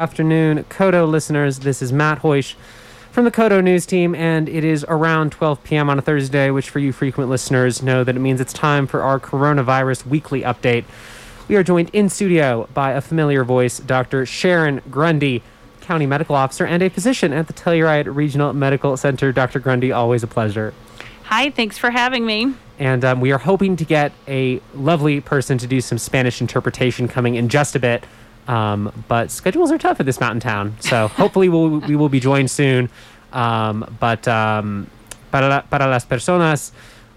Afternoon, KOTO listeners. This is Matt Hoish from the KOTO News Team, and it is around 12 p.m. on a Thursday, which for you frequent listeners know that it means it's time for our coronavirus weekly update. We are joined in studio by a familiar voice, Dr. Sharon Grundy, County Medical Officer and a physician at the Telluride Regional Medical Center. Dr. Grundy, always a pleasure. Hi, thanks for having me. And um, we are hoping to get a lovely person to do some Spanish interpretation coming in just a bit. Um, but schedules are tough at this mountain town. So hopefully we'll, we will be joined soon. Um, but um, para, la, para las personas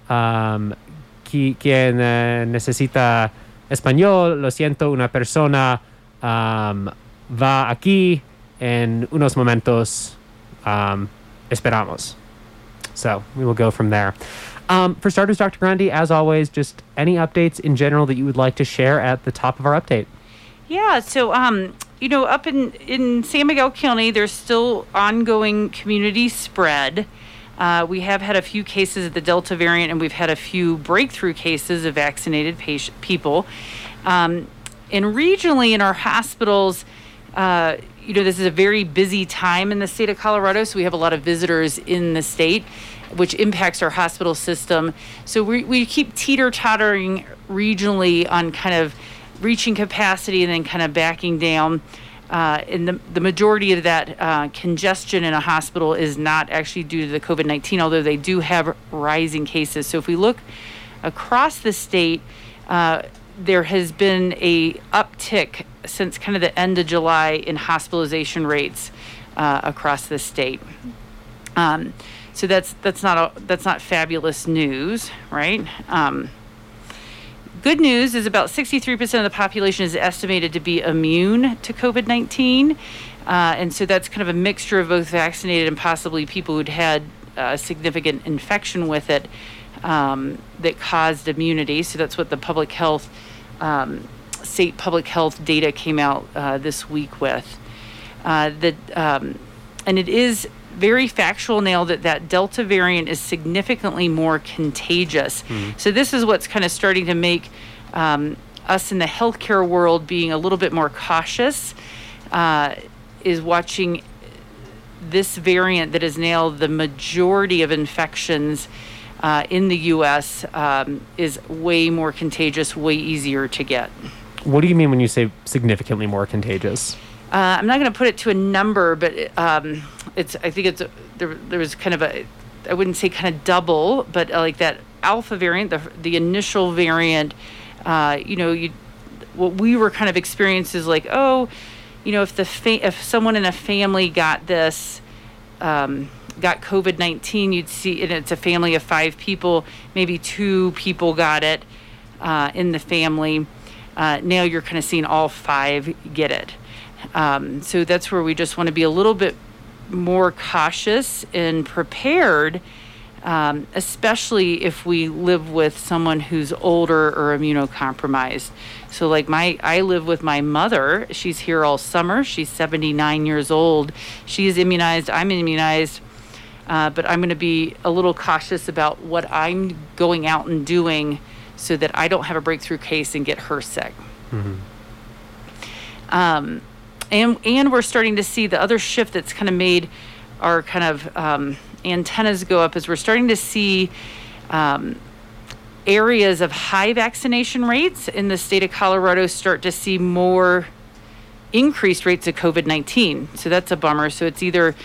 um, qui, quien eh, necesita español, lo siento, una persona um, va aquí en unos momentos. Um, esperamos. So we will go from there. Um, for starters, Dr. Grundy, as always, just any updates in general that you would like to share at the top of our update. Yeah, so um, you know, up in in San Miguel County, there's still ongoing community spread. Uh, we have had a few cases of the Delta variant, and we've had a few breakthrough cases of vaccinated patient people. Um, and regionally, in our hospitals, uh, you know, this is a very busy time in the state of Colorado, so we have a lot of visitors in the state, which impacts our hospital system. So we, we keep teeter tottering regionally on kind of reaching capacity and then kind of backing down. Uh, and the, the majority of that uh, congestion in a hospital is not actually due to the COVID 19, although they do have rising cases. So if we look across the state, uh, there has been a uptick since kind of the end of July in hospitalization rates uh, across the state. Um, so that's that's not a, that's not fabulous news, right? Um, good news is about 63% of the population is estimated to be immune to COVID 19. Uh, and so that's kind of a mixture of both vaccinated and possibly people who'd had a significant infection with it um, that caused immunity. So that's what the public health, um, state public health data came out uh, this week with. Uh, that um, and it is very factual now that that Delta variant is significantly more contagious. Mm-hmm. So this is what's kind of starting to make um, us in the healthcare world being a little bit more cautious. Uh, is watching this variant that is now the majority of infections uh, in the U.S. Um, is way more contagious, way easier to get. What do you mean when you say significantly more contagious? Uh, I'm not going to put it to a number, but um, it's. I think it's there. There was kind of a. I wouldn't say kind of double, but uh, like that alpha variant, the the initial variant. Uh, you know, you what we were kind of experienced is like, oh, you know, if the fa- if someone in a family got this. Um, got COVID 19, you'd see, and it's a family of five people, maybe two people got it uh, in the family. Uh, now you're kind of seeing all five get it. Um, so that's where we just want to be a little bit more cautious and prepared, um, especially if we live with someone who's older or immunocompromised. So, like my, I live with my mother. She's here all summer. She's 79 years old. She is immunized. I'm immunized. Uh, but I'm going to be a little cautious about what I'm going out and doing so that I don't have a breakthrough case and get her sick. Mm-hmm. Um, and and we're starting to see the other shift that's kind of made our kind of um, antennas go up is we're starting to see um, areas of high vaccination rates in the state of Colorado start to see more increased rates of COVID 19. So that's a bummer. So it's either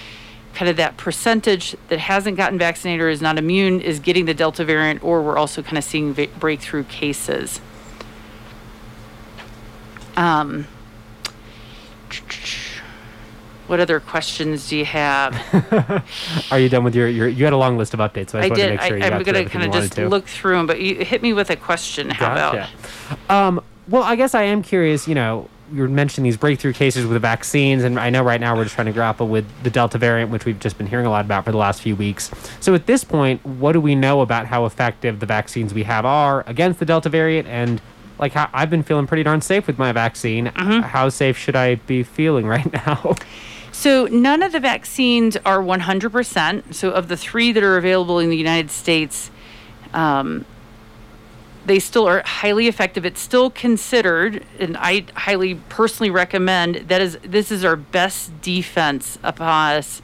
kind of that percentage that hasn't gotten vaccinated or is not immune is getting the Delta variant, or we're also kind of seeing va- breakthrough cases. Um, what other questions do you have? Are you done with your, your? You had a long list of updates, so I, I did. Make sure I, am going to kind of just to. look through them, but you hit me with a question. How gotcha. about? Um, well, I guess I am curious. You know, you mentioned these breakthrough cases with the vaccines, and I know right now we're just trying to grapple with the Delta variant, which we've just been hearing a lot about for the last few weeks. So at this point, what do we know about how effective the vaccines we have are against the Delta variant, and like how I've been feeling pretty darn safe with my vaccine. Mm-hmm. How safe should I be feeling right now? So none of the vaccines are 100%. So of the three that are available in the United States, um, they still are highly effective. It's still considered, and I highly personally recommend that is this is our best defense upon us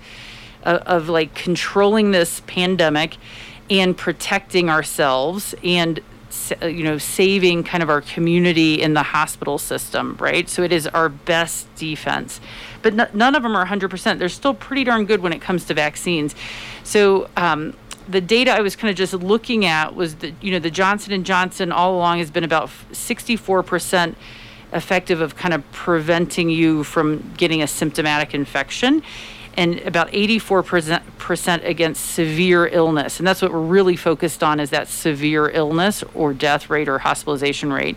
of, of like controlling this pandemic and protecting ourselves and you know saving kind of our community in the hospital system right? So it is our best defense. But none of them are 100% they're still pretty darn good when it comes to vaccines. So um, the data I was kind of just looking at was that you know the Johnson and Johnson all along has been about 64% effective of kind of preventing you from getting a symptomatic infection and about 84% against severe illness. And that's what we're really focused on is that severe illness or death rate or hospitalization rate.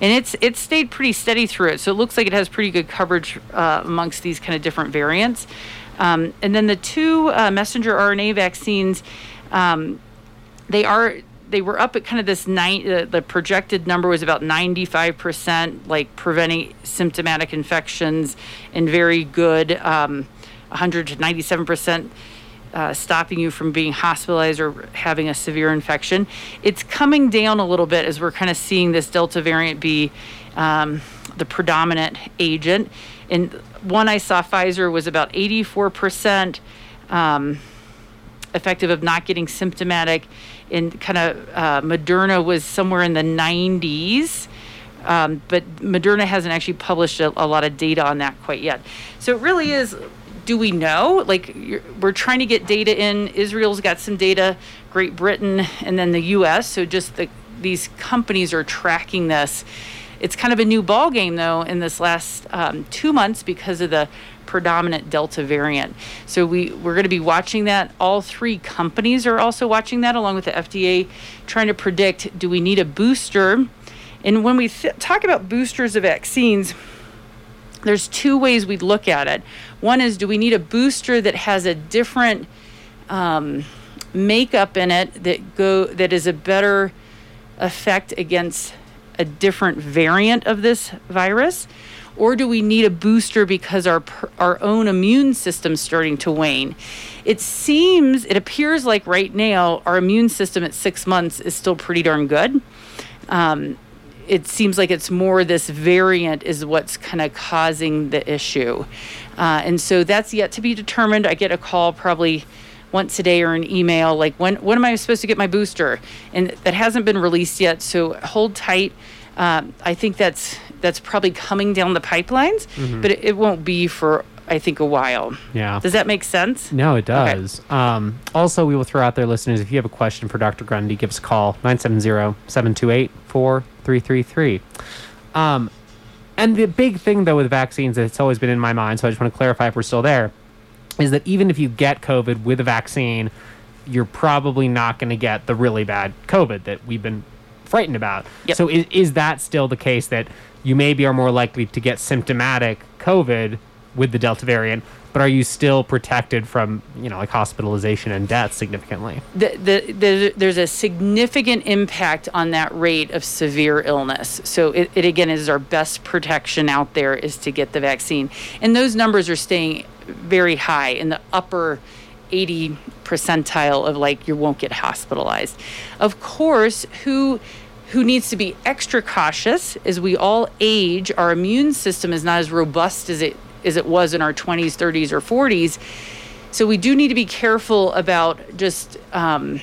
And it's it's stayed pretty steady through it. So it looks like it has pretty good coverage uh, amongst these kind of different variants. Um, and then the two uh, messenger rna vaccines um, they are they were up at kind of this nine uh, the projected number was about 95% like preventing symptomatic infections and very good um, 100 to 97% uh, stopping you from being hospitalized or having a severe infection. It's coming down a little bit as we're kind of seeing this Delta variant be um, the predominant agent. And one I saw Pfizer was about 84%. Um, effective of not getting symptomatic. And kind of uh, Moderna was somewhere in the 90s. Um, but Moderna hasn't actually published a, a, lot of data on that quite yet. So it really is. Do we know? Like we're trying to get data in. Israel's got some data, Great Britain, and then the U.S. So just the, these companies are tracking this. It's kind of a new ball game though in this last um, two months because of the predominant Delta variant. So we, we're going to be watching that. All three companies are also watching that, along with the FDA, trying to predict do we need a booster? And when we th- talk about boosters of vaccines, there's two ways we'd look at it. One is do we need a booster that has a different um, makeup in it that go that is a better effect against a different variant of this virus? or do we need a booster because our our own immune system's starting to wane? It seems, it appears like right now our immune system at six months is still pretty darn good. Um, it seems like it's more this variant is what's kind of causing the issue, uh, and so that's yet to be determined. I get a call probably once a day or an email like when when am I supposed to get my booster, and that hasn't been released yet. So hold tight. Um, I think that's that's probably coming down the pipelines, mm-hmm. but it, it, won't be for I think a while. Yeah. Does that make sense? No, it does. Okay. Um, also, we will throw out there, listeners, if you have a question for Dr. Grundy, give us a call 970-728-4333. Um, and the big thing though with vaccines that's always been in my mind, so I just want to clarify if we're still there, is that even if you get COVID with a vaccine, you're probably not going to get the really bad COVID that we've been frightened about. Yep. So is, is that still the case that you maybe are more likely to get symptomatic COVID with the Delta variant, but are you still protected from, you know, like hospitalization and death significantly? The, the, the, there's a significant impact on that rate of severe illness. So it, it again is our best protection out there is to get the vaccine. And those numbers are staying very high in the upper 80 percentile of like you won't get hospitalized. Of course, who who needs to be extra cautious as we all age our immune system is not as robust as it as it was in our 20s 30s or 40s so we do need to be careful about just um,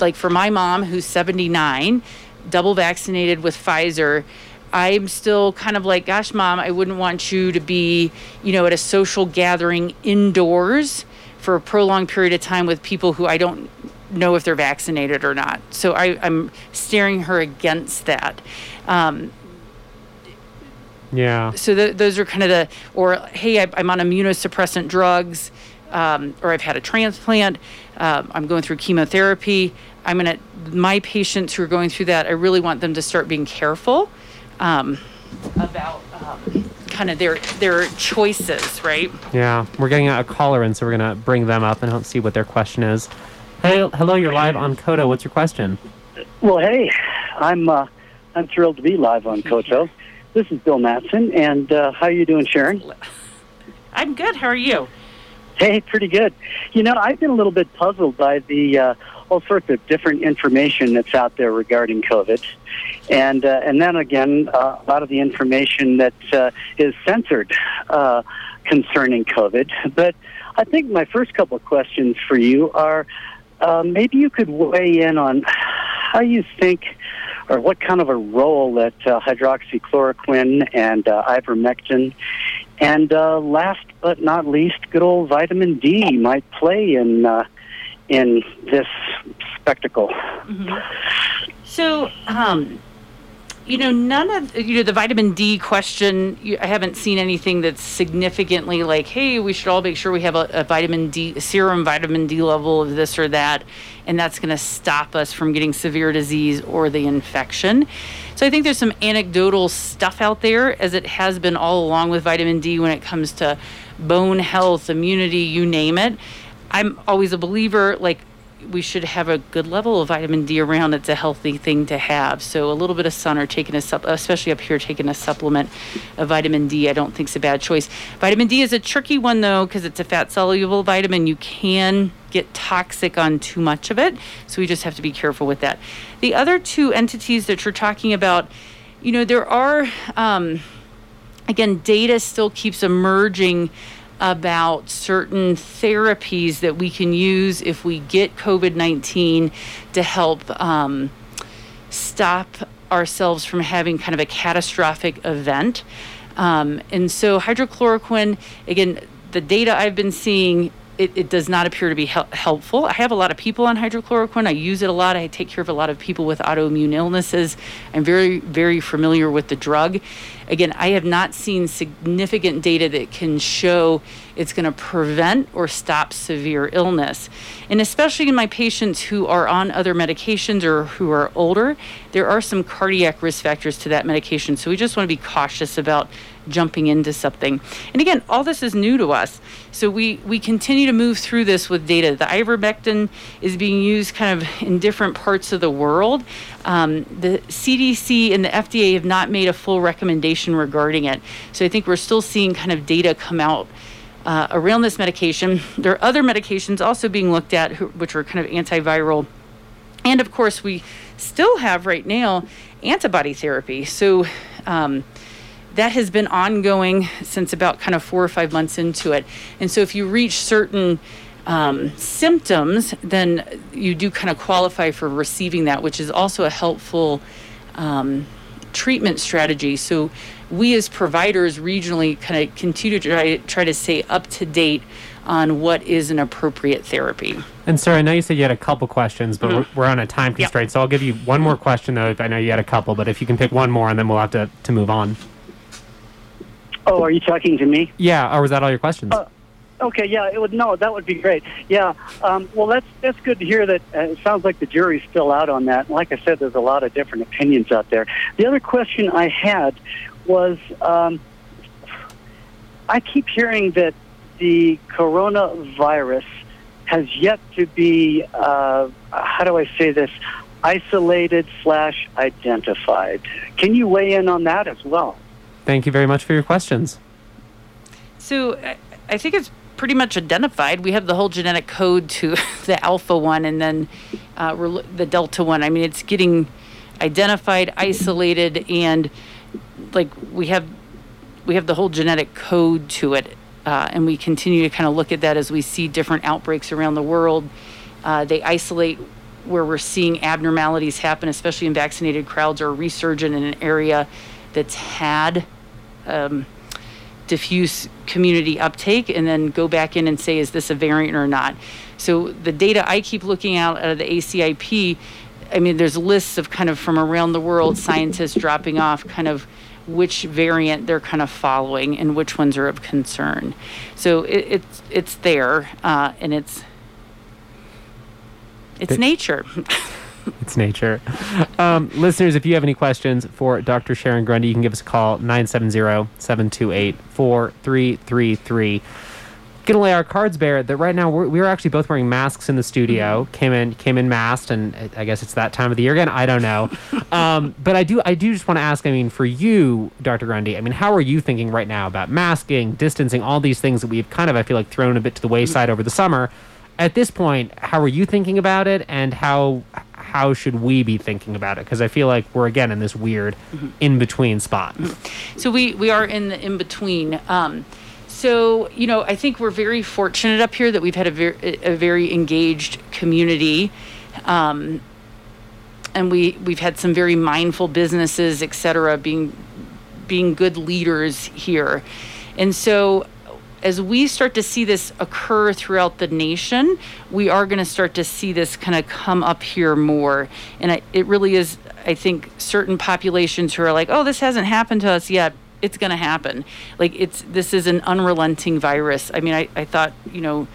like for my mom who's 79 double vaccinated with pfizer i'm still kind of like gosh mom i wouldn't want you to be you know at a social gathering indoors for a prolonged period of time with people who i don't know if they're vaccinated or not. So I, am steering her against that. Um, yeah. So th- those are kind of the, or hey, I, am on immunosuppressant drugs, um, or I've had a transplant. Uh, I'm going through chemotherapy. I'm gonna my patients who are going through that. I really want them to start being careful um, about um, kind of their their choices, right? Yeah, we're getting out a caller in, so we're gonna bring them up and see what their question is. Hey, hello, you're live on KOTO. What's your question? Well, hey, I'm uh, I'm thrilled to be live on KOTO. This is Bill Matson, and uh, how are you doing, Sharon? I'm good. How are you? Hey, pretty good. You know, I've been a little bit puzzled by the uh, all sorts of different information that's out there regarding COVID, and uh, and then again, uh, a lot of the information that uh, is censored uh, concerning COVID. But I think my first couple of questions for you are uh, maybe you could weigh in on how you think or what kind of a role that uh, hydroxychloroquine and uh, ivermectin and uh, last but not least, good old vitamin D might play in uh, in this spectacle. Mm-hmm. So, um, you know, none of you know the vitamin D question. You, I haven't seen anything that's significantly like, hey, we should all make sure we have a, a vitamin D serum vitamin D level of this or that, and that's going to stop us from getting severe disease or the infection. So I think there's some anecdotal stuff out there, as it has been all along with vitamin D when it comes to bone health, immunity, you name it. I'm always a believer, like we should have a good level of vitamin D around. It's a healthy thing to have. So a little bit of sun or taking a sup, especially up here, taking a supplement of vitamin D, I don't think is a bad choice. Vitamin D is a tricky one though because it's a fat soluble vitamin. You can get toxic on too much of it, so we just have to be careful with that. The other two entities that you're talking about, you know, there are. Um, again, data still keeps emerging about certain therapies that we can use if we get COVID 19 to help um, stop ourselves from having kind of a catastrophic event. Um, and so, hydrochloroquine, again, the data I've been seeing it, it, does not appear to be hel- helpful. I have a lot of people on hydrochloroquine. I use it a lot. I take care of a lot of people with autoimmune illnesses. I'm very, very familiar with the drug. Again, I have not seen significant data that can show it's going to prevent or stop severe illness. And especially in my patients who are on other medications or who are older, there are some cardiac risk factors to that medication. So we just want to be cautious about jumping into something. And again, all this is new to us. So we, we continue to move through this with data. The ivermectin is being used kind of in different parts of the world. Um, the CDC and the FDA have not made a full recommendation regarding it. So I think we're still seeing kind of data come out uh, around this medication. There are other medications also being looked at, which are kind of antiviral. And of course, we still have right now antibody therapy. So um, that has been ongoing since about kind of four or five months into it. And so if you reach certain um, symptoms, then you do kind of qualify for receiving that, which is also a helpful um, treatment strategy. So we as providers regionally kind of continue to try, try to stay up to date on what is an appropriate therapy. And sir, I know you said you had a couple questions, but mm-hmm. we're, we're, on a time constraint, yep. so I'll give you one more question though. I know you had a couple, but if you can pick one more, and then we'll have to, to move on. Oh, are you talking to me? Yeah, or was that all your questions? Uh, okay, yeah, it would no, that would be great. Yeah, um, well, that's that's good to hear. That uh, it sounds like the jury's still out on that. Like I said, there's a lot of different opinions out there. The other question I had was, um, I keep hearing that the coronavirus has yet to be, uh, how do I say this, isolated slash identified. Can you weigh in on that as well? Thank you very much for your questions. So I think it's pretty much identified. We have the whole genetic code to the alpha one and then uh, the delta one. I mean, it's getting identified, isolated, and like we have we have the whole genetic code to it. Uh, and we continue to kind of look at that as we see different outbreaks around the world. Uh, they isolate where we're seeing abnormalities happen, especially in vaccinated crowds or resurgent in an area that's had um, diffuse community uptake and then go back in and say, is this a variant or not? So the data I keep looking out of the ACIP, I mean, there's lists of kind of from around the world scientists dropping off kind of which variant they're kind of following and which ones are of concern. So it, it's it's there uh, and it's it's nature. it's nature. Um, listeners, if you have any questions for Dr. Sharon Grundy, you can give us a call 970 728 4333. gonna lay our cards bare that right now we're, we're actually both wearing masks in the studio. Mm-hmm. Came in came in masked, and I guess it's that time of the year again. I don't know, um, but I do I do just want to ask. I mean, for you, Dr. Grundy, I mean, how are you thinking right now about masking, distancing, all these things that we've kind of I feel like thrown a bit to the wayside over the summer? At this point, how are you thinking about it, and how how should we be thinking about it? Because I feel like we're again in this weird Mm-hmm. in between spot. So we we are in the in between. Um, so you know, I think we're very fortunate up here that we've had a very a very engaged community. Um, and we we've had some very mindful businesses, et cetera, being being good leaders here. And so as we start to see this occur throughout the nation, we are going to start to see this kind of come up here more. And I, it really is, I think, certain populations who are like, oh, this hasn't happened to us yet. It's going to happen. Like, it's this is an unrelenting virus. I mean, I, I thought, you know,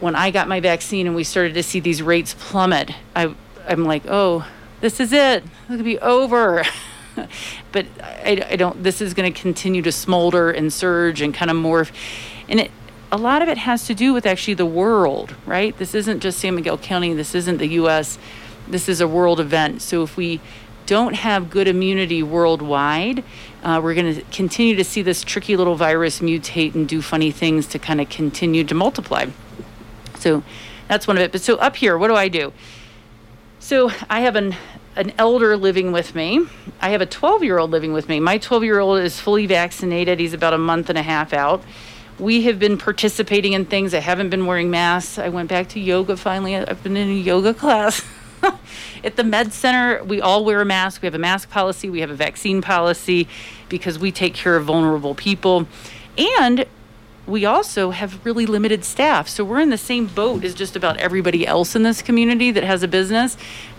when I got my vaccine and we started to see these rates plummet, I, I'm like, oh, this is it. It's going to be over. but I, I don't, this is going to continue to smolder and surge and kind of morph. And it, a lot of it has to do with actually the world, right? This isn't just San Miguel County. This isn't the U.S. This is a world event. So if we don't have good immunity worldwide, uh, we're going to continue to see this tricky little virus mutate and do funny things to kind of continue to multiply. So that's one of it. But so up here, what do I do? So I have an an elder living with me. I have a 12 year old living with me. My 12 year old is fully vaccinated. He's about a month and a half out. We have been participating in things. I haven't been wearing masks. I went back to yoga finally. I've been in a yoga class. At the med center, we all wear a mask. We have a mask policy, we have a vaccine policy because we take care of vulnerable people. And we also have really limited staff. So we're in the same boat as just about everybody else in this community that has a business.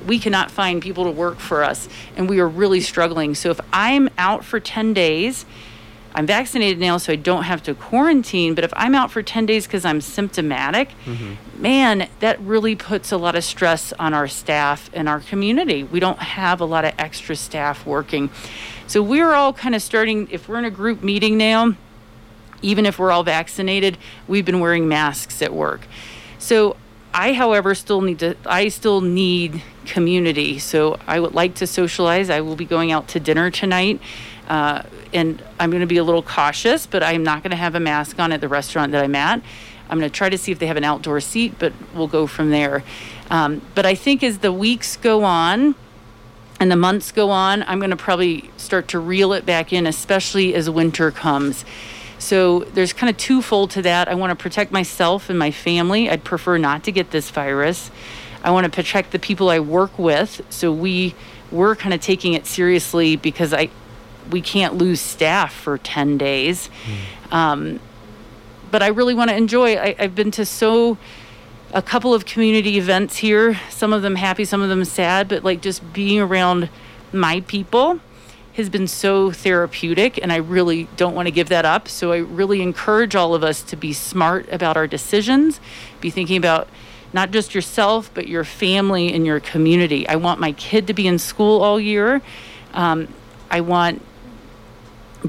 We cannot find people to work for us, and we are really struggling. So if I'm out for 10 days, I'm vaccinated now, so I don't have to quarantine. But if I'm out for 10 days because I'm symptomatic, mm-hmm. man, that really puts a lot of stress on our staff and our community. We don't have a lot of extra staff working. So we're all kind of starting, if we're in a group meeting now, even if we're all vaccinated, we've been wearing masks at work. So I, however, still need to, I still need community. So I would like to socialize. I will be going out to dinner tonight. Uh, and I'm going to be a little cautious, but I'm not going to have a mask on at the restaurant that I'm at. I'm going to try to see if they have an outdoor seat, but we'll go from there. Um, but I think as the weeks go on, and the months go on, I'm going to probably start to reel it back in, especially as winter comes. So there's kind of twofold to that. I want to protect myself and my family. I'd prefer not to get this virus. I want to protect the people I work with. So we we're kind of taking it seriously because I we can't lose staff for 10 days. Um, but I really want to enjoy. I, I've been to so a couple of community events here. Some of them happy, some of them sad. But like just being around my people has been so therapeutic, and I really don't want to give that up. So I really encourage all of us to be smart about our decisions, be thinking about not just yourself, but your family and your community. I want my kid to be in school all year. Um, I want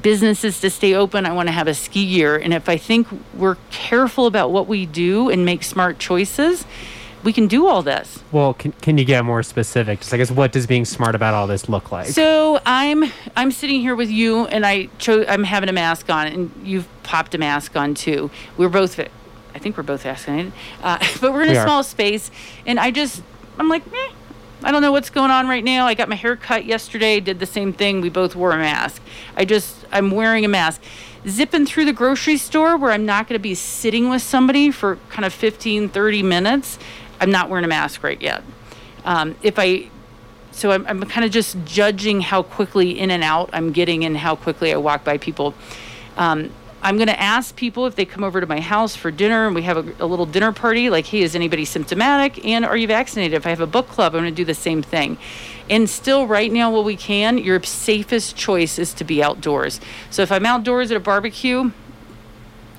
businesses to stay open. I want to have a ski year. And if I think we're careful about what we do and make smart choices, we can do all this. Well, can, can you get more specific? Just I guess what does being smart about all this look like? So I'm I'm sitting here with you, and I chose I'm having a mask on, and you've popped a mask on too. We're both, I think we're both vaccinated, uh, but we're in We a are. small space, and I just I'm like, eh, I don't know what's going on right now. I got my hair cut yesterday, did the same thing. We both wore a mask. I just I'm wearing a mask. Zipping through the grocery store where I'm not going to be sitting with somebody for kind of 15, 30 minutes, I'm not wearing a mask right yet. Um, if I so I'm, I'm kind of just judging how quickly in and out I'm getting and how quickly I walk by people. Um, I'm going to ask people if they come over to my house for dinner and we have a, a little dinner party, like, hey, is anybody symptomatic? And are you vaccinated? If I have a book club, I'm going to do the same thing. And still, right now, while we can, your safest choice is to be outdoors. So if I'm outdoors at a barbecue,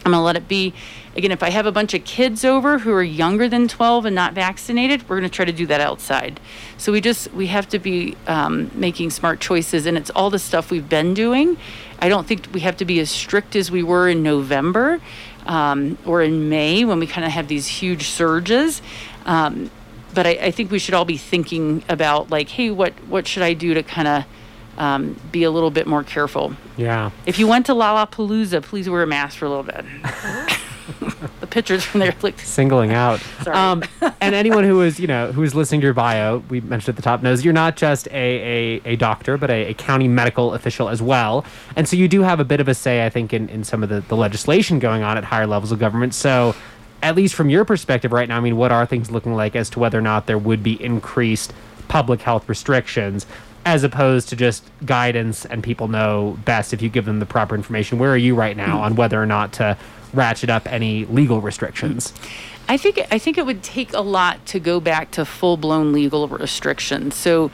I'm going to let it be. Again, if I have a bunch of kids over who are younger than 12 and not vaccinated, we're going to try to do that outside. So we just we have to be um, making smart choices, and it's all the stuff we've been doing. I don't think we have to be as strict as we were in November um, or in May when we kind of have these huge surges. Um, but I, I, think we should all be thinking about like, hey, what what should I do to kind of um, be a little bit more careful? Yeah. If you went to Lollapalooza, please wear a mask for a little bit. the pictures from there look singling out. Sorry. Um, and anyone who is, you know, who is listening to your bio, we mentioned at the top, knows you're not just a, a, a doctor, but a, a, county medical official as well. And so you do have a bit of a say, I think, in, in some of the, the legislation going on at higher levels of government. So at least from your perspective right now, I mean, what are things looking like as to whether or not there would be increased public health restrictions? As opposed to just guidance and people know best if you give them the proper information. Where are you right now on whether or not to ratchet up any legal restrictions? I think I think it would take a lot to go back to full blown legal restrictions. So,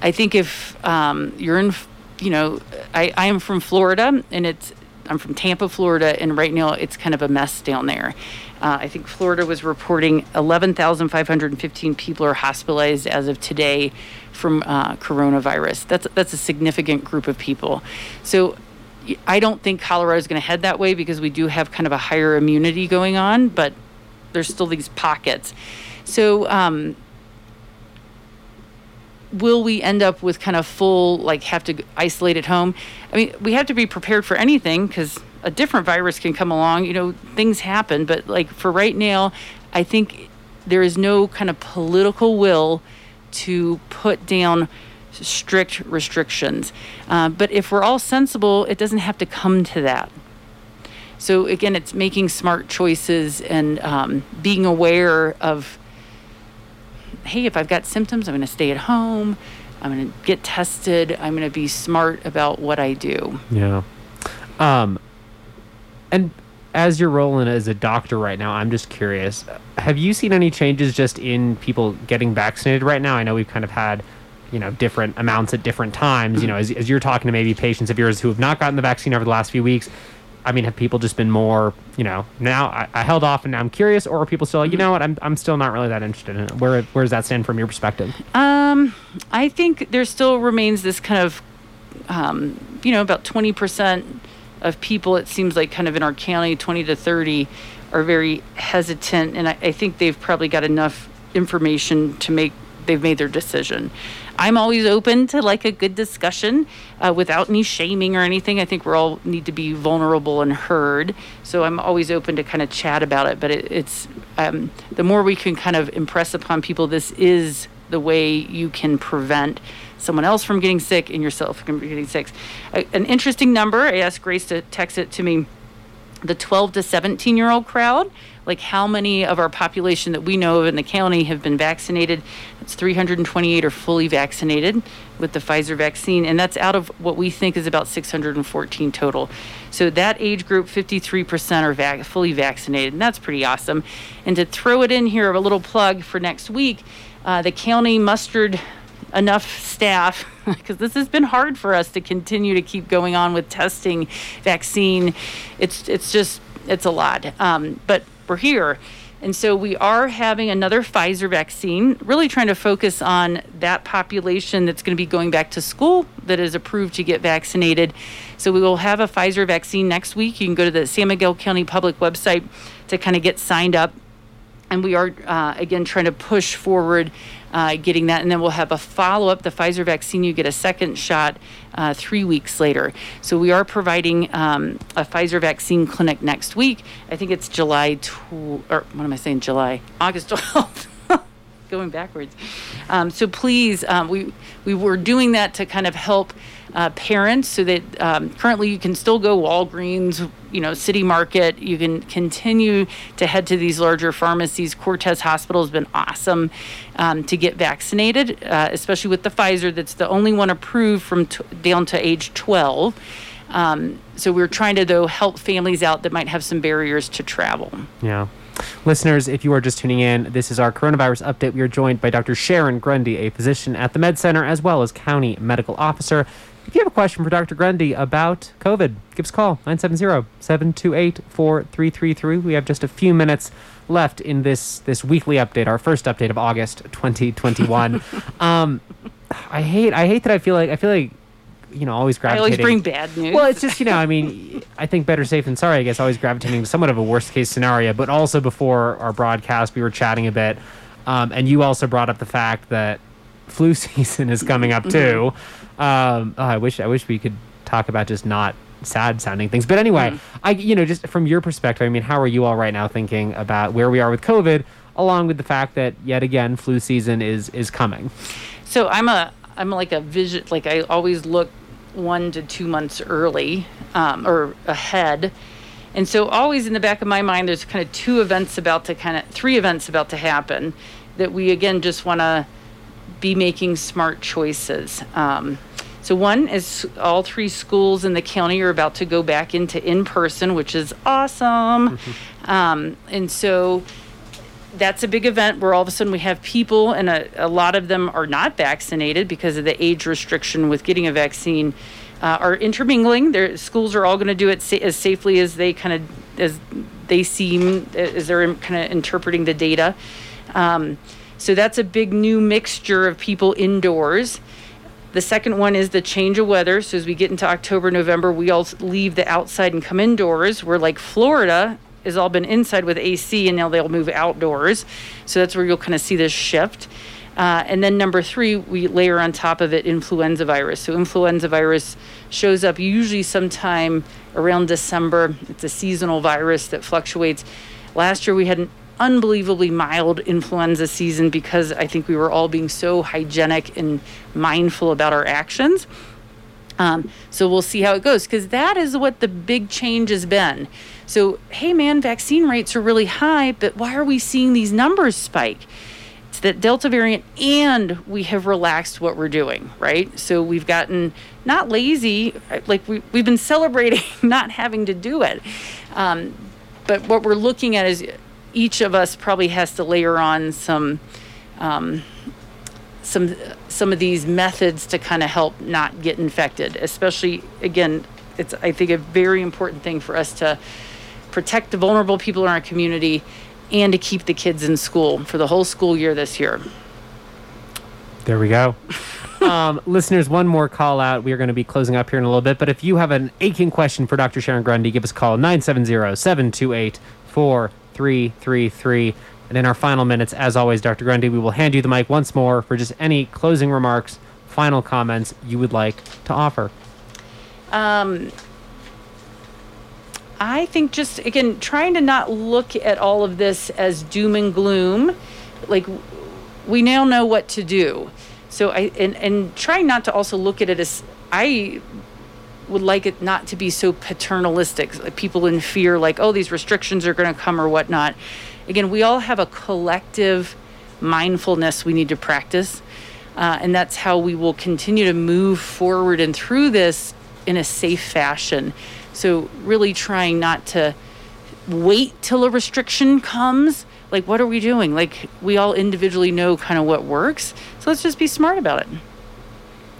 I think if um, you're in, you know, I, I am from Florida and it's I'm from Tampa, Florida, and right now it's kind of a mess down there. Uh, I think Florida was reporting 11,515 people are hospitalized as of today from uh, coronavirus. That's that's a significant group of people. So I don't think Colorado is going to head that way because we do have kind of a higher immunity going on, but there's still these pockets. So, um, will we end up with kind of full, like, have to isolate at home? I mean, we have to be prepared for anything because a different virus can come along. You know, things happen, but like for right now, I think there is no kind of political will to put down strict restrictions. Uh, but if we're all sensible, it doesn't have to come to that. So again, it's making smart choices and um, being aware of, hey, if I've got symptoms, I'm going to stay at home. I'm going to get tested. I'm going to be smart about what I do. Yeah. Um, and as you're rolling as a doctor right now, I'm just curious. Have you seen any changes just in people getting vaccinated right now? I know we've kind of had you know different amounts at different times you know as, as you're talking to maybe patients of yours who have not gotten the vaccine over the last few weeks i mean have people just been more you know now i, I held off and now i'm curious or are people still like you know what i'm, I'm still not really that interested in it where, where does that stand from your perspective um i think there still remains this kind of um, you know about 20% of people it seems like kind of in our county 20 to 30 are very hesitant and I, I think they've probably got enough information to make they've made their decision I'm always open to like a good discussion uh, without any shaming or anything. I think we're all need to be vulnerable and heard. So I'm always open to kind of chat about it. But it, it's um, the more we can kind of impress upon people this is the way you can prevent someone else from getting sick and yourself from getting sick. Uh, an interesting number. I asked Grace to text it to me. The 12 to 17 year old crowd like how many of our population that we know of in the county have been vaccinated. It's 328 are fully vaccinated with the Pfizer vaccine, and that's out of what we think is about 614 total. So that age group, 53% are vac- fully vaccinated, and that's pretty awesome. And to throw it in here, a little plug for next week, uh, the county mustered enough staff because this has been hard for us to continue to keep going on with testing vaccine it's it's just it's a lot um, but we're here. And so we are having another Pfizer vaccine, really trying to focus on that population that's going to be going back to school that is approved to get vaccinated. So we will have a Pfizer vaccine next week. You can go to the San Miguel County Public website to kind of get signed up. And we are, uh, again, trying to push forward uh, getting that. And then we'll have a follow up. The Pfizer vaccine, you get a second shot uh, three weeks later. So we are providing um, a Pfizer vaccine clinic next week. I think it's July, tw- or what am I saying? July, August 12th. Going backwards. Um, so please, um, we we were doing that to kind of help uh, parents so that um, currently you can still go Walgreens, you know, City Market. You can continue to head to these larger pharmacies. Cortez Hospital has been awesome um, to get vaccinated, uh, especially with the Pfizer. That's the only one approved from t- down to age 12. Um, so we're trying to though help families out that might have some barriers to travel. Yeah. Listeners, if you are just tuning in, this is our coronavirus update. We are joined by Dr. Sharon Grundy, a physician at the Med Center, as well as county medical officer. If you have a question for Dr. Grundy about COVID, give us a call 970-728-4333. We have just a few minutes left in this this weekly update, our first update of August 2021. um, I hate I hate that I feel like I feel like you know always I always bring bad news. Well, it's just you know, I mean, I think better safe than sorry. I guess always gravitating to somewhat of a worst case scenario. But also before our broadcast, we were chatting a bit, um, and you also brought up the fact that flu season is coming up too. Um, oh, I wish I wish we could talk about just not sad sounding things. But anyway, I you know just from your perspective, I mean, how are you all right now thinking about where we are with COVID, along with the fact that yet again flu season is is coming. So I'm a I'm like a vision like I always look one to two months early um, or ahead. And so always in the back of my mind there's kind of two events about to kind of three events about to happen that we again just want to be making smart choices. Um, so one is all three schools in the county are about to go back into in person, which is awesome. um, and so that's a big event where all of a sudden we have people, and a, a lot of them are not vaccinated because of the age restriction with getting a vaccine, uh, are intermingling. Their schools are all going to do it sa- as safely as they kind of as they seem as they're kind of interpreting the data. Um, so that's a big new mixture of people indoors. The second one is the change of weather. So as we get into October, November, we all leave the outside and come indoors. We're like Florida has all been inside with AC, and now they'll move outdoors. So that's where you'll kind of see this shift. Uh, and then number three, we layer on top of it influenza virus. So influenza virus shows up usually sometime around December. It's a seasonal virus that fluctuates. Last year we had an unbelievably mild influenza season because I think we were all being so hygienic and mindful about our actions. Um, so we'll see how it goes because that is what the big change has been. So, hey man, vaccine rates are really high, but why are we seeing these numbers spike? It's that Delta variant, and we have relaxed what we're doing, right? So we've gotten not lazy, like we, we've been celebrating not having to do it. Um, but what we're looking at is each of us probably has to layer on some. Um, some some of these methods to kind of help not get infected especially again it's i think a very important thing for us to protect the vulnerable people in our community and to keep the kids in school for the whole school year this year There we go. um, listeners, one more call out. We are going to be closing up here in a little bit. But if you have an aching question for Dr. Sharon Grundy, give us a call 970 728 4333. And in our final minutes, as always, Dr. Grundy, we will hand you the mic once more for just any closing remarks, final comments you would like to offer. Um, I think just again trying to not look at all of this as doom and gloom. Like we now know what to do. So I and and trying not to also look at it as I would like it not to be so paternalistic. Like people in fear, like oh these restrictions are going to come or whatnot. Again, we all have a collective mindfulness we need to practice. Uh, and that's how we will continue to move forward and through this in a safe fashion. So, really trying not to wait till a restriction comes. Like, what are we doing? Like, we all individually know kind of what works. So, let's just be smart about it.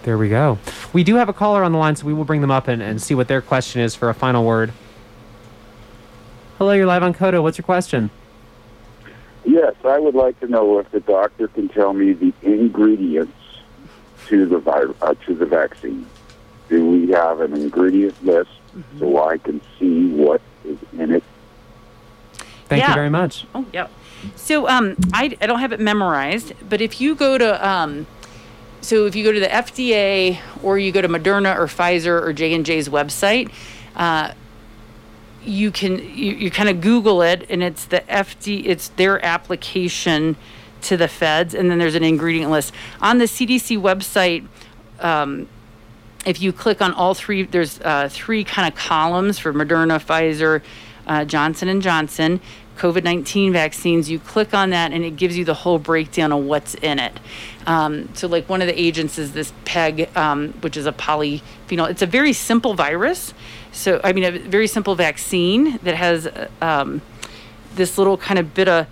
There we go. We do have a caller on the line, so we will bring them up and, and see what their question is for a final word. Hello, you're live on KOTO. What's your question? Yes, I would like to know if the doctor can tell me the ingredients to the vi- uh, to the vaccine. Do we have an ingredient list so I can see what is in it? Thank you very much. Oh, yep. So um, I, I don't have it memorized, but if you go to um, so if you go to the FDA or you go to Moderna or Pfizer or J and J's website, uh, you can you, you kind of Google it, and it's the FD it's their application to the feds, and then there's an ingredient list on the CDC website. Um, if you click on all three, there's uh, three kind of columns for Moderna, Pfizer, uh, Johnson and Johnson, COVID-19 vaccines. You click on that, and it gives you the whole breakdown of what's in it. Um, so, like one of the agents is this PEG, um, which is a polyphenol. It's a very simple virus. So, I mean, a very simple vaccine that has uh, um, this little kind of bit of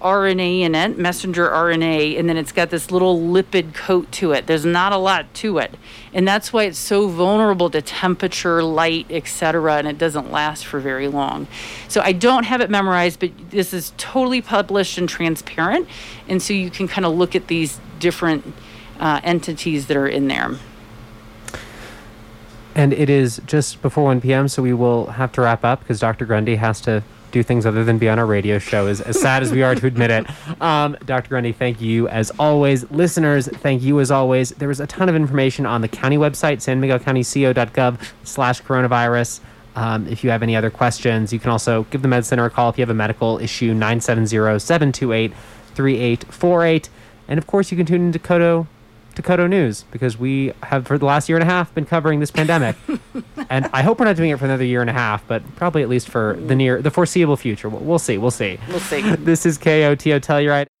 RNA in it, messenger RNA, and then it's got this little lipid coat to it. There's not a lot to it. And that's why it's so vulnerable to temperature, light, etc., and it doesn't last for very long. So I don't have it memorized, but this is totally published and transparent. And so you can kind of look at these different uh, entities that are in there. And it is just before 1 p.m., so we will have to wrap up because Dr. Grundy has to do things other than be on our radio show, as, as sad as we are to admit it. Um, Dr. Grundy, thank you as always. Listeners, thank you as always. There was a ton of information on the county website, san miguel county slash coronavirus. Um, if you have any other questions, you can also give the Med Center a call if you have a medical issue, 970 728 3848. And of course, you can tune into KOTO Dakota News because we have for the last year and a half been covering this pandemic, and I hope we're not doing it for another year and a half, but probably at least for the near, the foreseeable future. We'll, we'll see. We'll see. We'll see. This is KOTO Telluride.